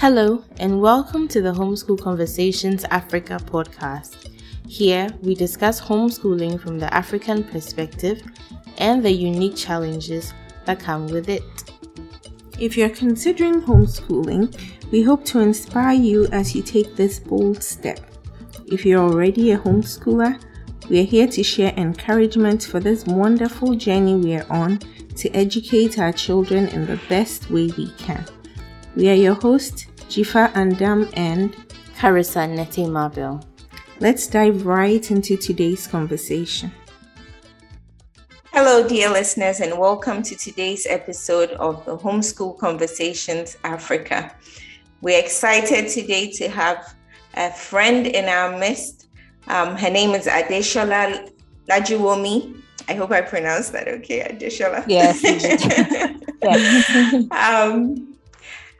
Hello, and welcome to the Homeschool Conversations Africa podcast. Here, we discuss homeschooling from the African perspective and the unique challenges that come with it. If you're considering homeschooling, we hope to inspire you as you take this bold step. If you're already a homeschooler, we are here to share encouragement for this wonderful journey we are on to educate our children in the best way we can. We are your hosts, Jifa Andam and Carissa Neti Marvel. Let's dive right into today's conversation. Hello, dear listeners, and welcome to today's episode of the Homeschool Conversations Africa. We're excited today to have a friend in our midst. Um, her name is Adeshola Lajuwomi. I hope I pronounced that okay, Adeshola. Yes. yes. um,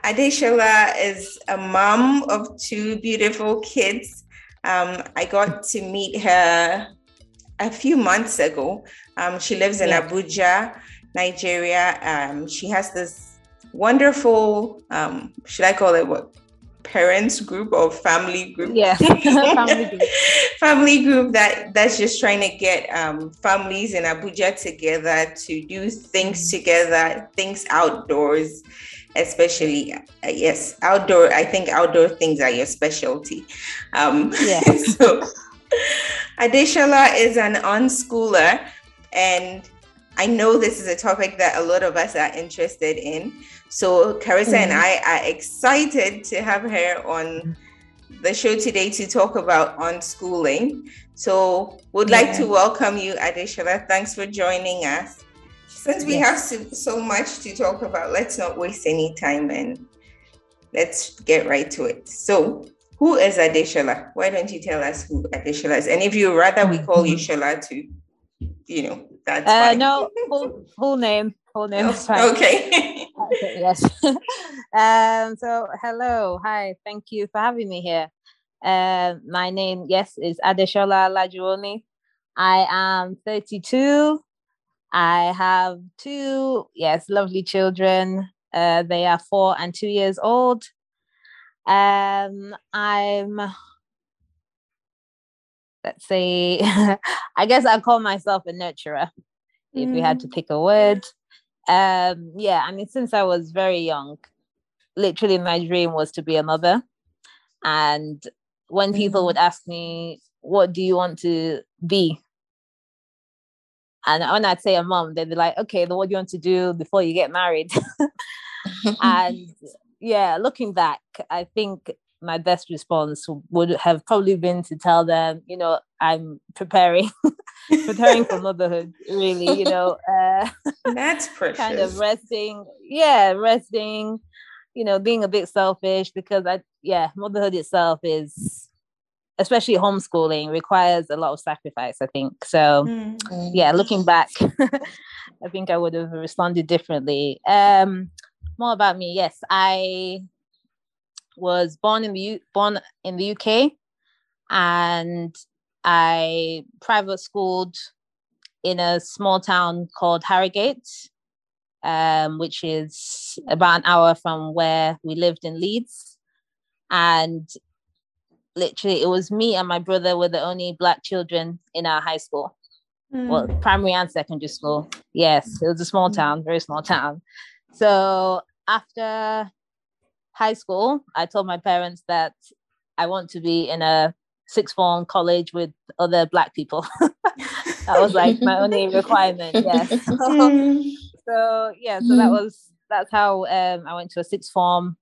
Adeshola is a mom of two beautiful kids. Um, I got to meet her a few months ago. Um, she lives in yeah. Abuja, Nigeria. Um, she has this wonderful, um, should I call it what? Parents group or family group? Yeah, family group. family group that that's just trying to get um, families in Abuja together to do things together, things outdoors especially uh, yes outdoor i think outdoor things are your specialty. Um yeah. so adeshola is an unschooler and i know this is a topic that a lot of us are interested in. So carissa mm-hmm. and i are excited to have her on the show today to talk about unschooling. So would yeah. like to welcome you adeshola thanks for joining us since we yes. have so, much to talk about, let's not waste any time and let's get right to it. So, who is Adeshola? Why don't you tell us who Adeshola is? And if you rather we call you mm-hmm. Shola too, you know, that's uh, fine. No, full, full name. Full name is fine. Okay. okay yes. um, so, hello. Hi. Thank you for having me here. Uh, my name, yes, is Adeshola Lajuwomi. I am 32. I have two, yes, lovely children. Uh, they are four and two years old. Um, I'm, let's say, I guess I call myself a nurturer, if we had to mm. pick a word. Um, yeah, I mean, since I was very young, literally my dream was to be a mother. And when people would mm. ask me, what do you want to be? And when I'd say a mom, they'd be like, okay, then what do you want to do before you get married? and yeah, looking back, I think my best response would have probably been to tell them, you know, I'm preparing, preparing for motherhood, really, you know. Uh, That's precious. kind of resting. Yeah, resting, you know, being a bit selfish because I, yeah, motherhood itself is especially homeschooling requires a lot of sacrifice i think. So mm. yeah looking back i think i would have responded differently. Um more about me. Yes i was born in the U- born in the uk and i private schooled in a small town called harrogate um, which is about an hour from where we lived in leeds. And literally it was me and my brother were the only black children in our high school. Mm. well primary and secondary school. Yes it was a small hmm. town very small town. So after high school i told my parents that i want to be in a sixth form college with other black people. That was like my only requirement yes. So, so yeah so that was that's how um, i went to a sixth form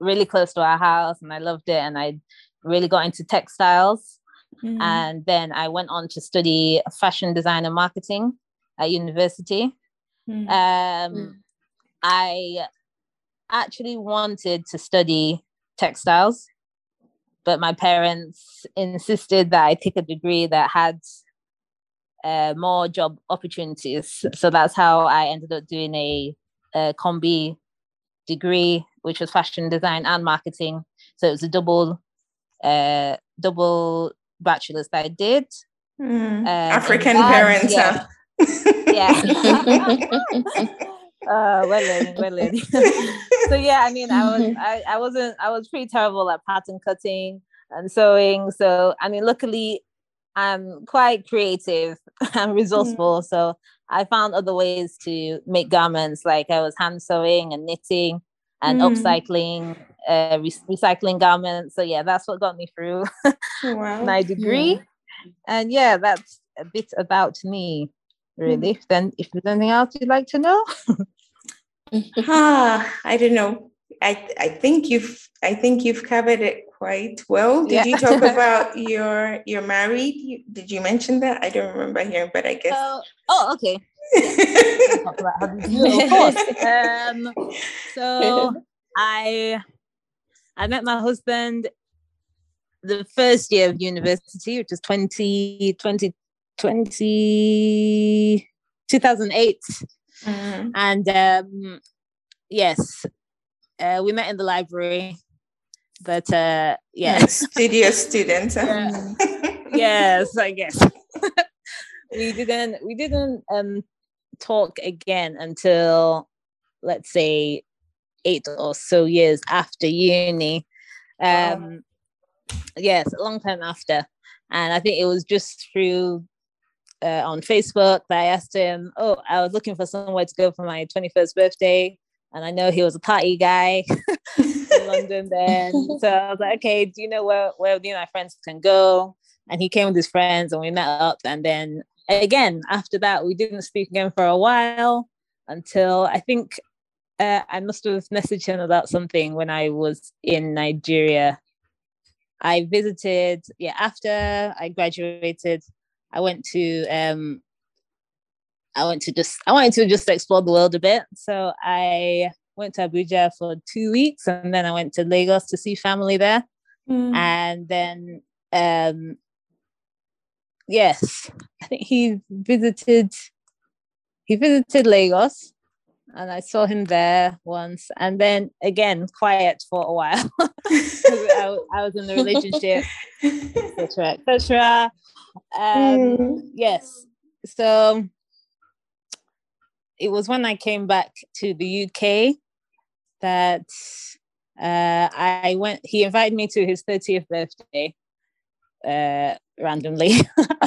really close to our house and I loved it and I really got into textiles. Mm-hmm. And then I went on to study fashion design and marketing at university. Mm-hmm. Um, mm. I actually wanted to study textiles, but my parents insisted that I take a degree that had uh, more job opportunities. So that's how I ended up doing a, a combi degree, which was fashion design and marketing. So it was a double uh, double bachelor's that I did. Mm. Um, African that, parents, yeah. yeah. uh well learning, well learning. so yeah, I mean I was I, I wasn't I was pretty terrible at pattern cutting and sewing. So I mean luckily I'm quite creative and resourceful. Mm. So I found other ways to make garments like I was hand sewing and knitting and mm. upcycling uh, re- recycling garments. So yeah, that's what got me through wow. my degree. Yeah. And yeah, that's a bit about me, really. Mm. Then, if there's anything else you'd like to know, ah, I don't know. I I think you've I think you've covered it quite well. Did yeah. you talk about your you're married? did you mention that? I don't remember here, but I guess. Uh, oh, okay. of course. Um, so I I met my husband the first year of university, which was 20, 20, 20 2008. Mm-hmm. And um, yes, uh, we met in the library. But uh, yeah, studio students. Uh, yes, I guess we didn't we didn't um, talk again until let's say eight or so years after uni. Um, oh. Yes, a long time after. And I think it was just through uh, on Facebook that I asked him, Oh, I was looking for somewhere to go for my 21st birthday. And I know he was a party guy in London then. So I was like, Okay, do you know where, where me and my friends can go? And he came with his friends and we met up. And then again, after that, we didn't speak again for a while until I think uh, I must have messaged him about something when I was in Nigeria. I visited, yeah, after I graduated, I went to, um, I went to just, I wanted to just explore the world a bit. So I went to Abuja for two weeks and then I went to Lagos to see family there. Mm. And then, um, yes, I think he visited, he visited Lagos and I saw him there once, and then again quiet for a while. I, I, was in the relationship, etc., etc. Um, mm. Yes, so it was when I came back to the UK that uh, I went. He invited me to his thirtieth birthday uh, randomly,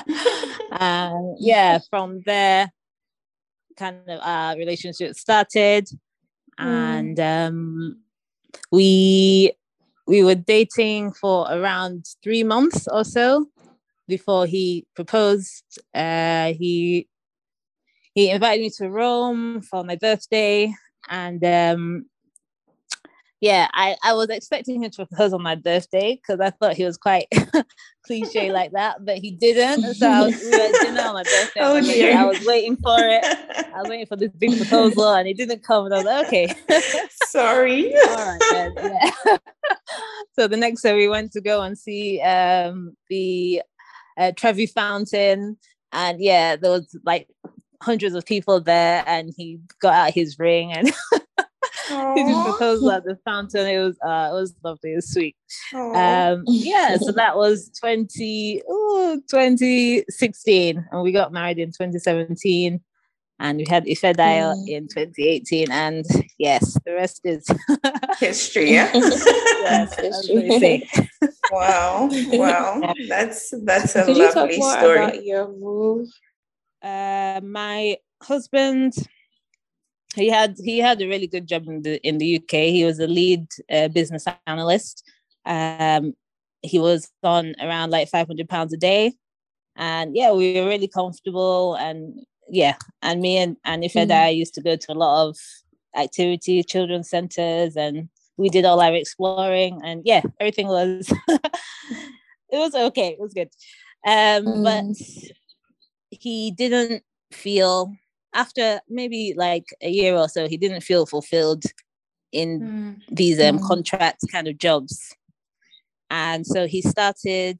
and yeah, from there kind of our relationship started mm. and um, we we were dating for around three months or so before he proposed uh, he he invited me to rome for my birthday and um, yeah, I, I was expecting him to propose on my birthday because I thought he was quite cliche like that, but he didn't. so I was, we were dinner on my birthday. Oh, dear. I was waiting for it. I was waiting for this big proposal and it didn't come. And I was like, okay. Sorry. All right, then. Yeah. so the next day we went to go and see um, the uh, Trevi Fountain. And yeah, there was like hundreds of people there and he got out his ring and he just proposed at the fountain. It was uh, it was lovely. It was sweet. Um, yeah, so that was 20, ooh, 2016, and we got married in 2017, and we had Ifedayo mm. in 2018, and yes, the rest is history. Yeah, yes, history. wow, wow, that's that's a Could lovely you talk more story. About your move. Uh, my husband he had he had a really good job in the in the UK. He was a lead uh, business analyst. Um, he was on around like five hundred pounds a day, and yeah, we were really comfortable. And yeah, and me and and Ifeda mm. used to go to a lot of activity, children's centers, and we did all our exploring. And yeah, everything was it was okay. It was good, um, mm. but he didn't feel after maybe like a year or so, he didn't feel fulfilled in mm. these um, mm. contract kind of jobs. And so he started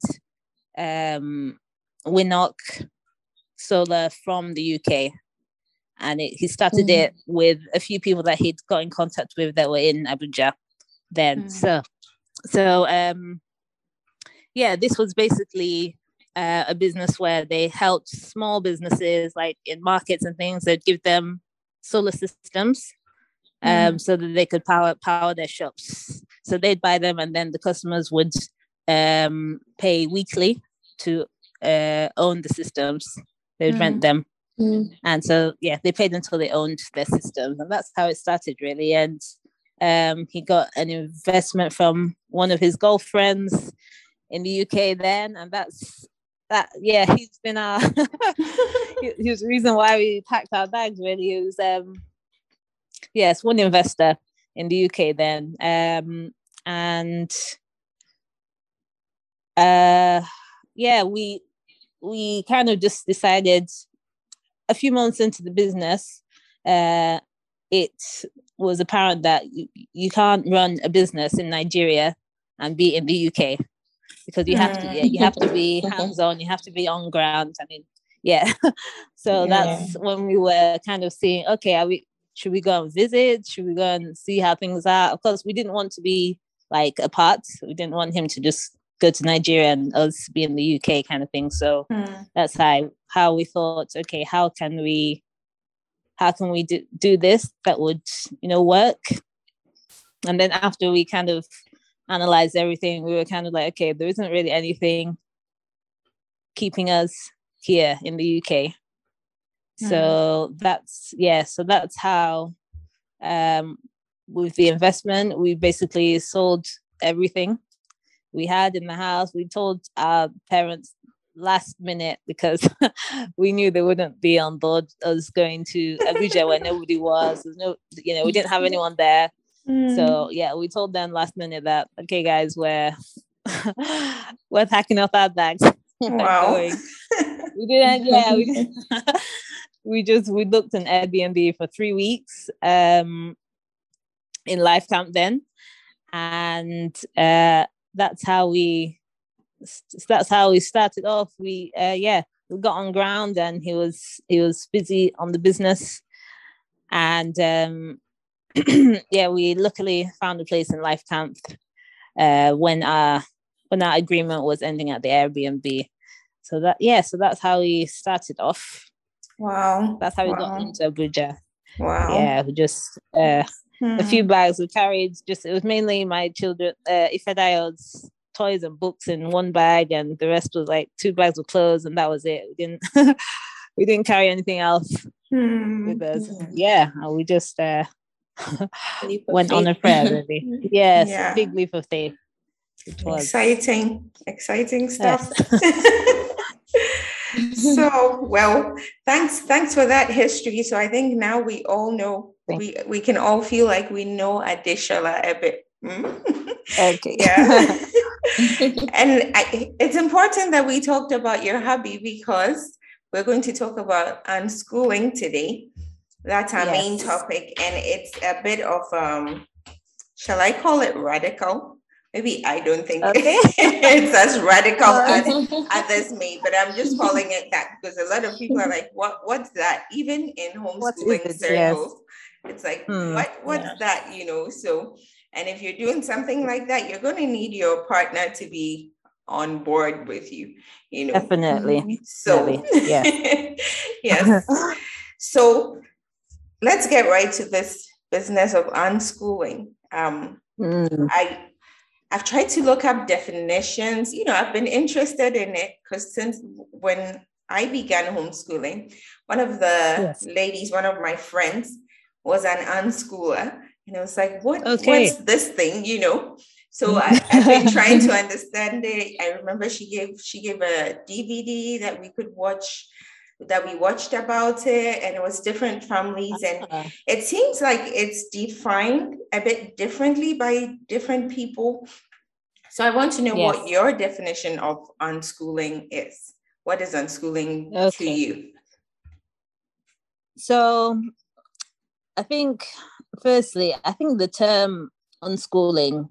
um, Winnock Solar from the UK. And it, he started mm. it with a few people that he'd got in contact with that were in Abuja then. Mm. So, so um, yeah, this was basically uh, a business where they helped small businesses like in markets and things that give them solar systems um, mm. so that they could power power their shops. So they'd buy them, and then the customers would um, pay weekly to uh, own the systems. They'd mm. rent them, mm. and so yeah, they paid until they owned their systems, and that's how it started really. And um, he got an investment from one of his girlfriends in the UK then, and that's that. Yeah, he's been our he, he was the reason why we packed our bags. Really, he was um, yes, one investor in the UK then, um, and uh, yeah, we we kind of just decided a few months into the business, uh, it was apparent that you, you can't run a business in Nigeria and be in the UK because you have to yeah, you have to be hands on, you have to be on ground. I mean, yeah. so yeah. that's when we were kind of seeing, okay, are we should we go and visit? Should we go and see how things are? Of course, we didn't want to be like apart. We didn't want him to just go to Nigeria and us be in the UK kind of thing. So mm. that's how how we thought, okay, how can we how can we do, do this that would, you know, work? And then after we kind of analyzed everything, we were kind of like, okay, there isn't really anything keeping us here in the UK. Mm. So that's yeah, so that's how um with the investment we basically sold everything we had in the house. We told our parents last minute because we knew they wouldn't be on board us going to Abuja where nobody was. There's no, you know, we didn't have anyone there. Mm. So yeah, we told them last minute that okay, guys, we're we're packing up our bags. Wow. we didn't. Yeah, we, we just we looked in Airbnb for three weeks um, in life camp then, and uh, that's how we that's how we started off we uh, yeah we got on ground and he was he was busy on the business and um yeah we luckily found a place in life camp uh when our when our agreement was ending at the airbnb so that yeah so that's how we started off wow that's how we wow. got into abuja wow yeah we just uh hmm. a few bags we carried just it was mainly my children uh Ifedayo's toys and books in one bag and the rest was like two bags of clothes and that was it we didn't we didn't carry anything else hmm. with us hmm. yeah we just uh went on a prayer really. Yes yeah. big leap of faith. It was. Exciting exciting stuff. Yes. so well thanks thanks for that history. So i think now we all know we we can all feel like we know adeshola a bit. Mm? okay. Yeah. And I, it's important that we talked about your hobby because we're going to talk about unschooling today that's our yes. main topic and it's a bit of um shall i call it radical maybe I don't think okay. it's as radical as others may, but I'm just calling it that because a lot of people are like, what what's that? Even in homeschooling circles, yes. it's like, hmm. what what's yeah. that? You know, so and if you're doing something like that, you're gonna need your partner to be on board with you, you know. Definitely. So Definitely. yeah. yes. so let's get right to this business of unschooling. Um, mm. I I've tried to look up definitions. You know, I've been interested in it because since when I began homeschooling, one of the yes. ladies, one of my friends, was an unschooler. And I was like, what, okay. what's this thing? You know? So I, have been trying to understand it. I remember she gave she gave a DVD that we could watch that we watched about it and it was different families and uh-huh. it seems like it's defined a bit differently by different people so i want to know yes. what your definition of unschooling is what is unschooling okay. to you so i think firstly i think the term unschooling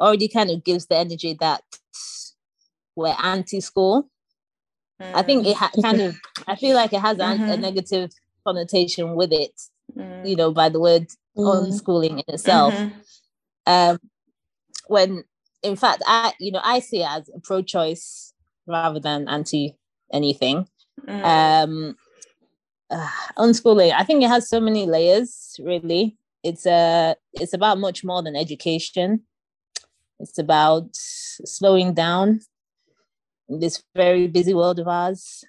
already kind of gives the energy that we're anti-school Mm. I think it ha- kind of, I feel like it has mm-hmm. a, a, negative connotation with it, mm. you know, by the word mm. unschooling in itself. Mm-hmm. Um, when in fact, I, you know, I see it as a pro choice rather than anti anything. Mm. Um, uh, unschooling i think it has so many layers really it's a uh, it's about much more than education it's about slowing down this very busy world of ours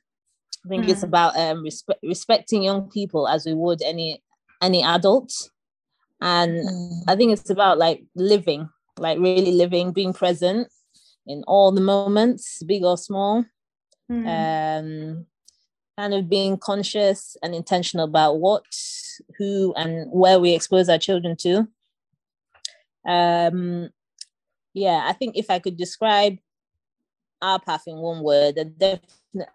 i think mm. it's about um, respe- respecting young people as we would any any adult and mm. i think it's about like living like really living being present in all the moments big or small mm. um kind of being conscious and intentional about what, who, and where we expose our children to. Um, yeah, I think if I could describe our path in one word,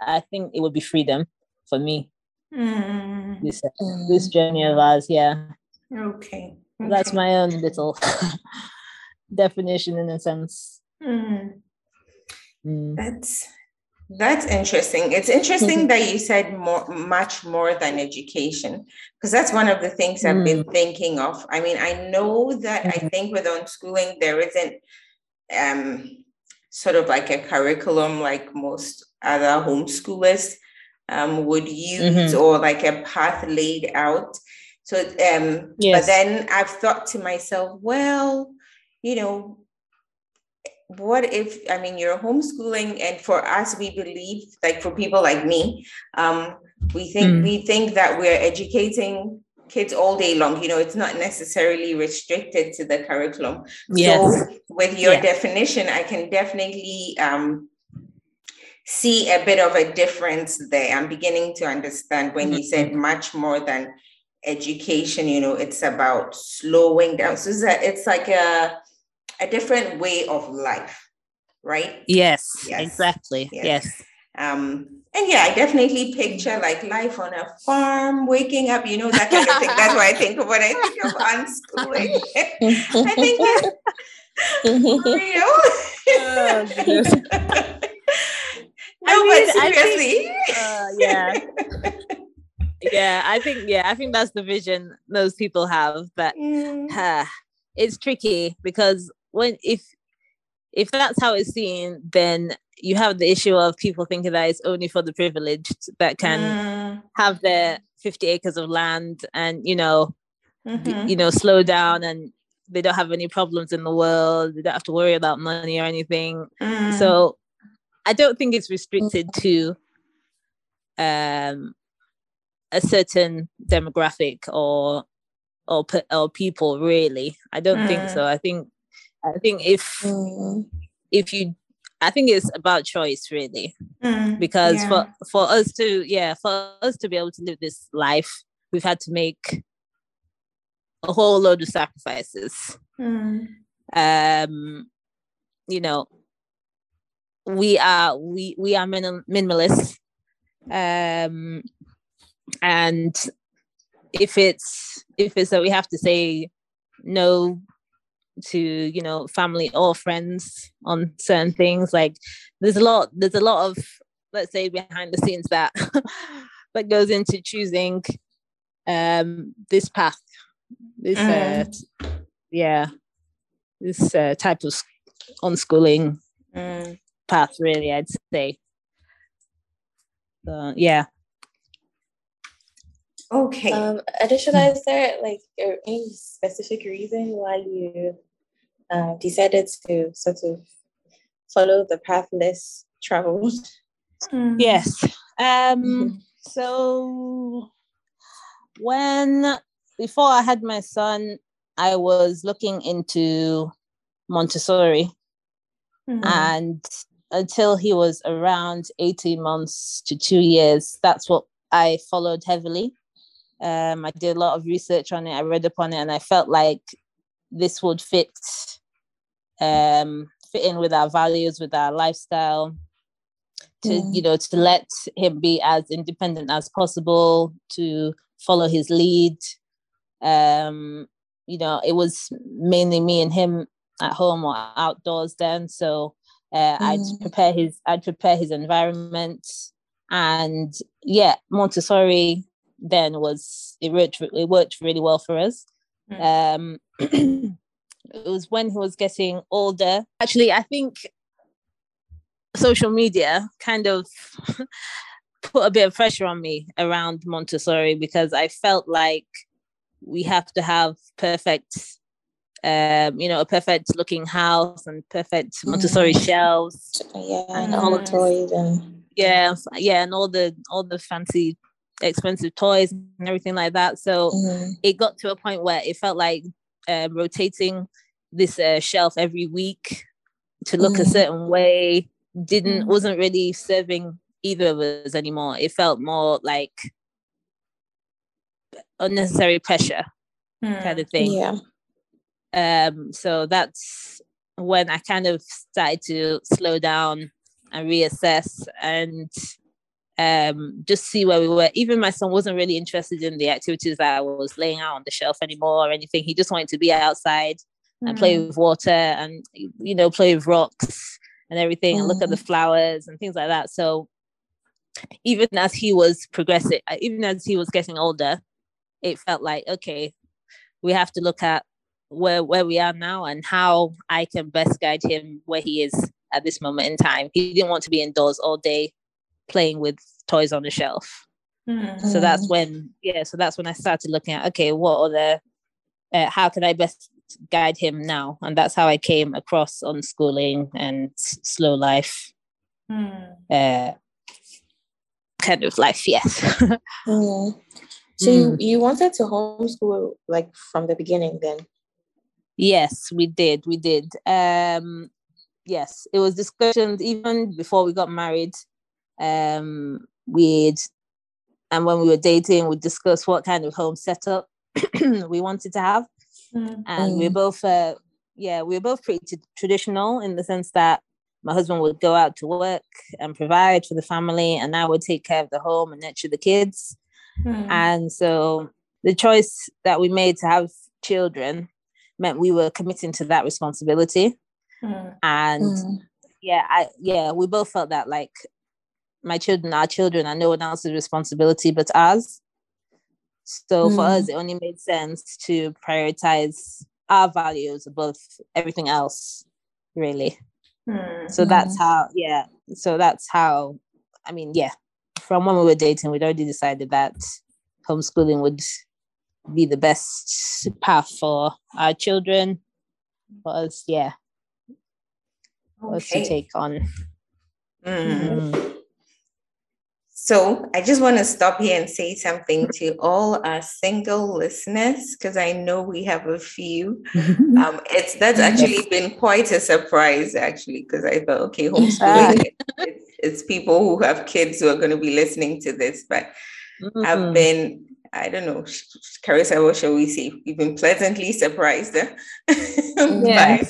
I think it would be freedom for me. Mm. This this journey of ours, yeah. Okay. okay. That's my own little definition in a sense. Mm. Mm. That's that's interesting. It's interesting that you said more, much more than education, because that's one of the things I've been mm. thinking of. I mean, I know that I mm-hmm. think with unschooling there isn't um, sort of like a curriculum like most other homeschoolers um, would use, mm-hmm. or like a path laid out. So, um, yes. but then I've thought to myself, well, you know, what if i mean you're homeschooling and for us we believe like for people like me um, we think mm. we think that we're educating kids all day long you know it's not necessarily restricted to the curriculum yes. so with your definition i can definitely um, see a bit of a difference there i'm beginning to understand when mm-hmm. you said much more than education you know it's about slowing down so it's like a a different way of life, right? Yes, yes. exactly. Yes. yes. Um, and yeah, I definitely picture like life on a farm, waking up, you know, that kind of thing. That's what I think of when I think of unschooling. I think, you know, oh, no, I mean, but seriously. Think, uh, yeah. yeah, I think, yeah, I think that's the vision most people have. But mm. uh, it's tricky because when if if that's how it's seen, then you have the issue of people thinking that it's only for the privileged that can mm. have their 50 acres of land and you know mm-hmm. you know slow down and they don't have any problems in the world they don't have to worry about money or anything mm. so i don't think it's restricted to um a certain demographic or or or people really i don't mm. think so i think I think if mm. if you I think it's about choice really. Mm, because yeah. for for us to yeah, for us to be able to live this life, we've had to make a whole load of sacrifices. Mm. Um you know, we are we we are minim- minimalists. Um and if it's if it's that we have to say no to you know family or friends on certain things. Like there's a lot there's a lot of let's say behind the scenes that that goes into choosing um this path. This uh, mm. uh yeah. This uh, type of unschooling mm. path really i'd say. So yeah Okay. Um, additionally, is there like any specific reason why you uh, decided to sort of follow the path less traveled? Mm. Yes. Um, mm-hmm. So when before I had my son, I was looking into Montessori, mm-hmm. and until he was around 18 months to two years, that's what I followed heavily. Um, I did a lot of research on it. I read upon it, and I felt like this would fit um, fit in with our values, with our lifestyle. To mm. you know, to let him be as independent as possible, to follow his lead. Um, you know, it was mainly me and him at home or outdoors then. So uh, mm. I'd prepare his I'd prepare his environment, and yeah, Montessori then was it worked it worked really well for us. Mm. Um, it was when he was getting older. Actually, I think social media kind of put a bit of pressure on me around Montessori because I felt like we have to have perfect um, you know, a perfect looking house and perfect Montessori mm. shelves. Yeah, and all the toys and yeah, yeah, and all the all the fancy expensive toys and everything like that. So mm. it got to a point where it felt like uh, rotating this uh, shelf every week to look mm. a certain way didn't mm. wasn't really serving either of us anymore. It felt more like unnecessary pressure kind of thing. Yeah. Um, so that's when I kind of started to slow down and reassess and um, just see where we were. Even my son wasn't really interested in the activities that I was laying out on the shelf anymore or anything. He just wanted to be outside mm. and play mm. with water and you know play with rocks and everything mm. and look at the mm. flowers and things like that. So even as he was progressing, uh, even as he was getting older, it felt like okay, we have to look at where where we are now and how I can best guide him where he is at this moment in time. He didn't want to be indoors all day playing with toys on the shelf. Mm-hmm. So that's when yeah, so that's when I started looking at okay, what are the uh, how can I best guide him now? And that's how I came across unschooling and slow life. Mm. Uh, kind of life, yes. mm. So mm. you, you wanted to homeschool like from the beginning then? Yes, we did. We did. Um, yes, it was discussions even before we got married. Um, we'd and when we were dating, we discussed what kind of home setup we wanted to have, mm-hmm. and we are both, uh, yeah, we were both pretty t- traditional in the sense that my husband would go out to work and provide for the family, and I would take care of the home and nurture the kids. Mm-hmm. And so the choice that we made to have children meant we were committing to that responsibility. Mm. And mm. yeah, I yeah, we both felt that like my children are children and no one else's responsibility but ours. So mm. for us, it only made sense to prioritize our values above everything else, really. Mm. So that's how, yeah. So that's how, I mean, yeah. From when we were dating, we'd already decided that homeschooling would be the best path for our children for us yeah for us to take on mm. Mm. So I just want to stop here and say something to all our single listeners because I know we have a few. Um, it's that's actually been quite a surprise actually because I thought okay homeschooling it's, it's, people who have kids who are going to be listening to this, but mm-hmm. I've been I don't know, Carissa, what shall we say? We've been pleasantly surprised uh, by,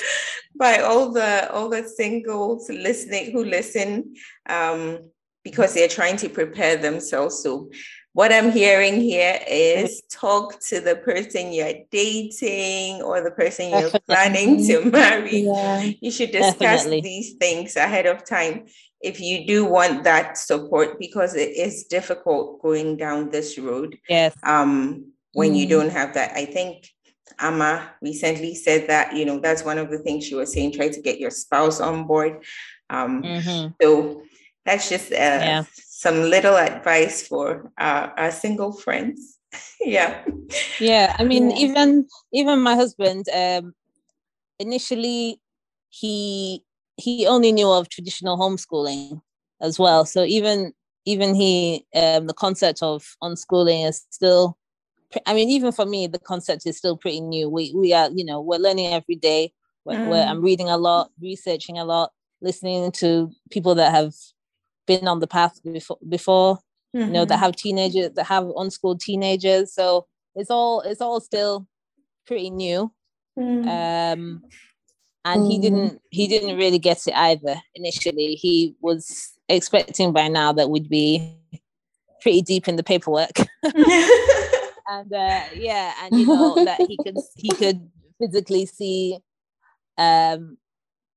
by all the all the singles listening who listen um, because they're trying to prepare themselves. So what I'm hearing here is talk to the person you're dating or the person you're planning to marry. Yeah. You should discuss Definitely. these things ahead of time if you do want that support because it is difficult going down this road yes um when mm. you don't have that i think Amma recently said that you know that's one of the things she was saying try to get your spouse on board um mm-hmm. so that's just uh, yeah. some little advice for uh, our single friends yeah yeah i mean yeah. even even my husband um initially he he only knew of traditional homeschooling as well. So even even he um, the concept of unschooling is still I mean, even for me, the concept is still pretty new. We we are, you know, we're learning every day. We're, mm. we're, I'm reading a lot, researching a lot, listening to people that have been on the path before before, mm-hmm. you know, that mm-hmm. have teenagers, that have unschooled teenagers. So it's all it's all still pretty new. Mm. Um, and he didn't he didn't really get it either initially he was expecting by now that we'd be pretty deep in the paperwork and uh, yeah and you know that he could he could physically see um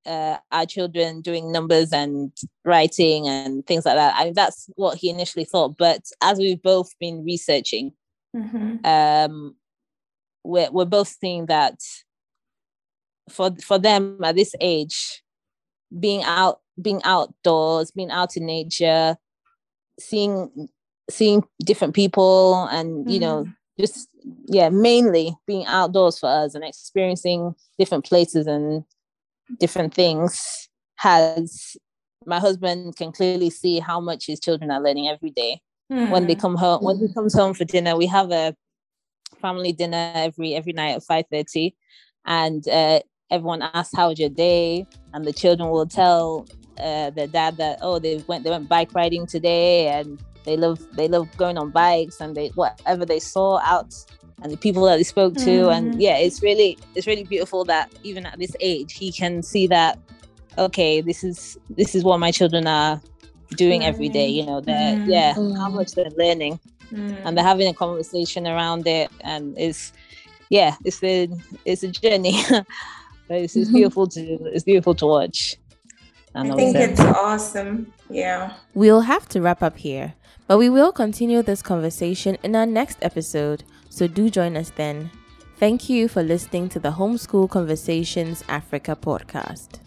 uh, our children doing numbers and writing and things like that. I mean, that's what he initially thought. But as we've both been researching, mm-hmm. um, we're, we're both seeing that for for them at this age being out being outdoors being out in nature seeing seeing different people and you know mm. just yeah mainly being outdoors for us and experiencing different places and different things has my husband can clearly see how much his children are learning every day mm. when they mm-hmm. come home when he comes home for dinner we have a family dinner every every night at 5 30 and uh, everyone asks how was your day and the children will tell uh, their dad that oh they went they went bike riding today and they love they love going on bikes and they whatever they saw out and the people that they spoke to mm. and mm-hmm. yeah it's really it's really beautiful that even at this age he can see that okay this is this is what my children are doing mm. every day you know they're mm. yeah how much they're learning and they're mm. having a conversation around it and it's yeah it's a it's a journey but it's, it's beautiful to it's beautiful to watch I think it's awesome. Yeah. We'll have to wrap up here, but we will continue this conversation in our next episode, so do join us then. Thank you for listening to the Homeschool Conversations Africa podcast.